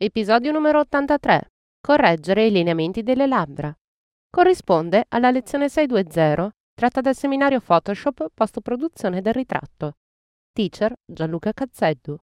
Episodio numero 83. Correggere i lineamenti delle labbra. Corrisponde alla lezione 620 tratta dal seminario Photoshop post-produzione del ritratto. Teacher Gianluca Cazzeddu.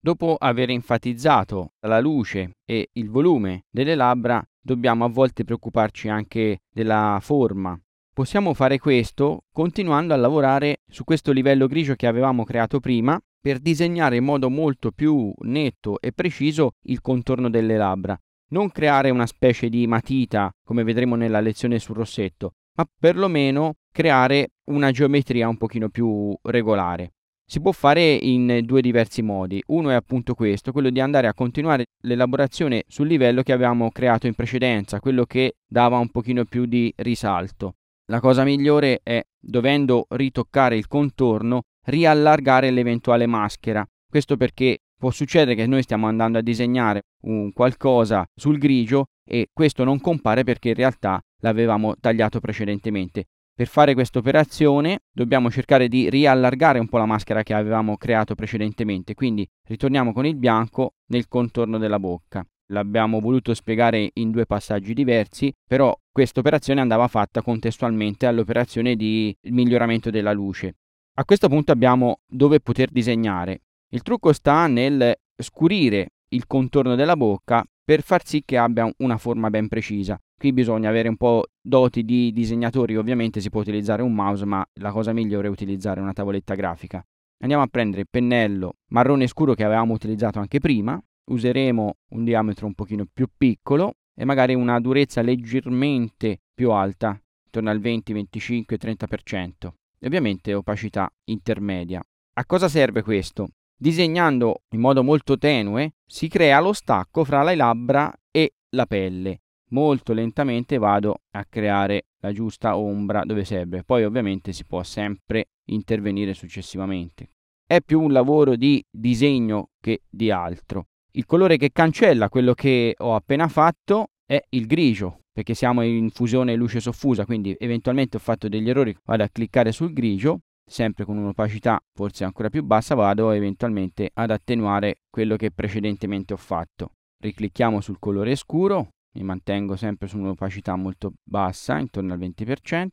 Dopo aver enfatizzato la luce e il volume delle labbra, dobbiamo a volte preoccuparci anche della forma. Possiamo fare questo continuando a lavorare su questo livello grigio che avevamo creato prima per disegnare in modo molto più netto e preciso il contorno delle labbra. Non creare una specie di matita, come vedremo nella lezione sul rossetto, ma perlomeno creare una geometria un pochino più regolare. Si può fare in due diversi modi. Uno è appunto questo, quello di andare a continuare l'elaborazione sul livello che avevamo creato in precedenza, quello che dava un pochino più di risalto. La cosa migliore è, dovendo ritoccare il contorno, riallargare l'eventuale maschera. Questo perché può succedere che noi stiamo andando a disegnare un qualcosa sul grigio e questo non compare perché in realtà l'avevamo tagliato precedentemente. Per fare questa operazione dobbiamo cercare di riallargare un po' la maschera che avevamo creato precedentemente, quindi ritorniamo con il bianco nel contorno della bocca. L'abbiamo voluto spiegare in due passaggi diversi, però questa operazione andava fatta contestualmente all'operazione di miglioramento della luce. A questo punto abbiamo dove poter disegnare. Il trucco sta nel scurire il contorno della bocca per far sì che abbia una forma ben precisa. Qui bisogna avere un po' doti di disegnatori, ovviamente si può utilizzare un mouse, ma la cosa migliore è utilizzare una tavoletta grafica. Andiamo a prendere il pennello marrone scuro che avevamo utilizzato anche prima, useremo un diametro un pochino più piccolo e magari una durezza leggermente più alta, intorno al 20, 25, 30% e ovviamente opacità intermedia. A cosa serve questo? Disegnando in modo molto tenue si crea lo stacco fra le labbra e la pelle. Molto lentamente vado a creare la giusta ombra dove serve. Poi ovviamente si può sempre intervenire successivamente. È più un lavoro di disegno che di altro. Il colore che cancella quello che ho appena fatto è il grigio, perché siamo in fusione luce soffusa, quindi eventualmente ho fatto degli errori, vado a cliccare sul grigio, sempre con un'opacità forse ancora più bassa, vado eventualmente ad attenuare quello che precedentemente ho fatto. Riclicchiamo sul colore scuro, mi mantengo sempre su un'opacità molto bassa, intorno al 20%,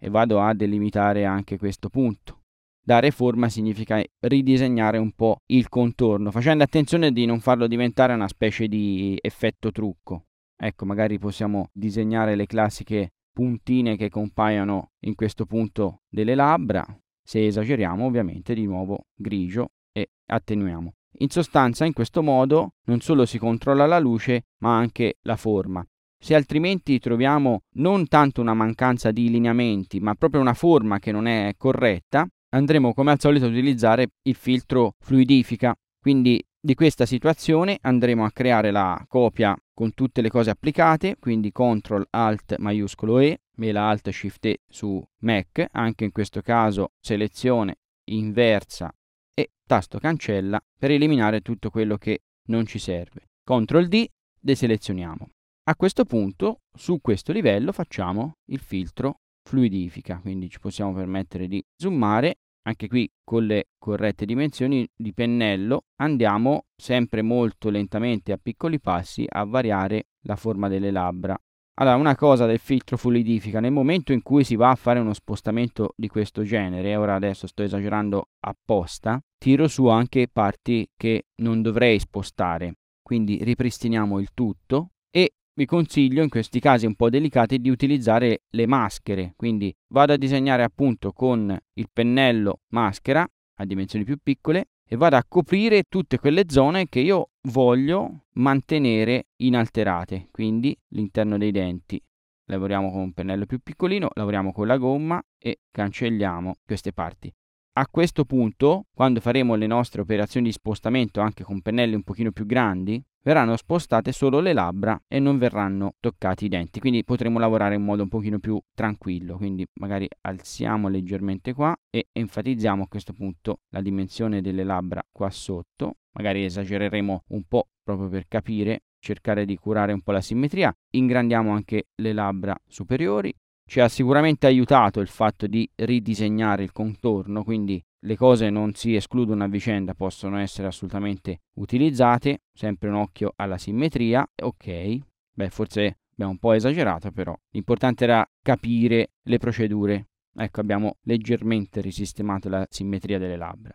e vado a delimitare anche questo punto. Dare forma significa ridisegnare un po' il contorno, facendo attenzione di non farlo diventare una specie di effetto trucco. Ecco, magari possiamo disegnare le classiche puntine che compaiono in questo punto delle labbra. Se esageriamo, ovviamente, di nuovo grigio e attenuiamo. In sostanza, in questo modo non solo si controlla la luce, ma anche la forma. Se altrimenti troviamo non tanto una mancanza di lineamenti, ma proprio una forma che non è corretta, andremo come al solito a utilizzare il filtro fluidifica. Quindi di questa situazione andremo a creare la copia con tutte le cose applicate, quindi CTRL ALT maiuscolo E, mela Alt Shift E su Mac, anche in questo caso selezione inversa e tasto cancella per eliminare tutto quello che non ci serve. CTRL D, deselezioniamo. A questo punto, su questo livello, facciamo il filtro fluidifica, quindi ci possiamo permettere di zoomare anche qui con le corrette dimensioni di pennello andiamo sempre molto lentamente a piccoli passi a variare la forma delle labbra. Allora, una cosa del filtro fluidifica, nel momento in cui si va a fare uno spostamento di questo genere, ora adesso sto esagerando apposta, tiro su anche parti che non dovrei spostare. Quindi ripristiniamo il tutto e vi consiglio in questi casi un po' delicati di utilizzare le maschere, quindi vado a disegnare appunto con il pennello maschera a dimensioni più piccole e vado a coprire tutte quelle zone che io voglio mantenere inalterate, quindi l'interno dei denti. Lavoriamo con un pennello più piccolino, lavoriamo con la gomma e cancelliamo queste parti. A questo punto, quando faremo le nostre operazioni di spostamento anche con pennelli un pochino più grandi, verranno spostate solo le labbra e non verranno toccati i denti, quindi potremo lavorare in modo un pochino più tranquillo, quindi magari alziamo leggermente qua e enfatizziamo a questo punto la dimensione delle labbra qua sotto, magari esagereremo un po' proprio per capire, cercare di curare un po' la simmetria, ingrandiamo anche le labbra superiori, ci ha sicuramente aiutato il fatto di ridisegnare il contorno, quindi le cose non si escludono a vicenda, possono essere assolutamente utilizzate, sempre un occhio alla simmetria, ok, beh forse abbiamo un po' esagerato però, l'importante era capire le procedure, ecco abbiamo leggermente risistemato la simmetria delle labbra.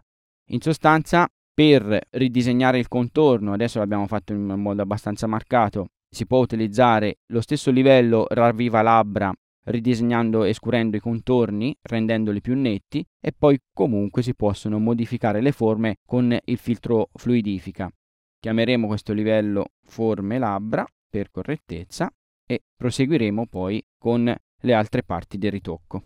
In sostanza per ridisegnare il contorno, adesso l'abbiamo fatto in modo abbastanza marcato, si può utilizzare lo stesso livello ravviva labbra ridisegnando e scurendo i contorni, rendendoli più netti e poi comunque si possono modificare le forme con il filtro fluidifica. Chiameremo questo livello forme labbra per correttezza e proseguiremo poi con le altre parti del ritocco.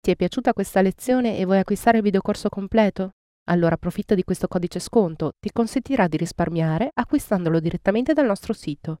Ti è piaciuta questa lezione e vuoi acquistare il videocorso completo? Allora approfitta di questo codice sconto, ti consentirà di risparmiare acquistandolo direttamente dal nostro sito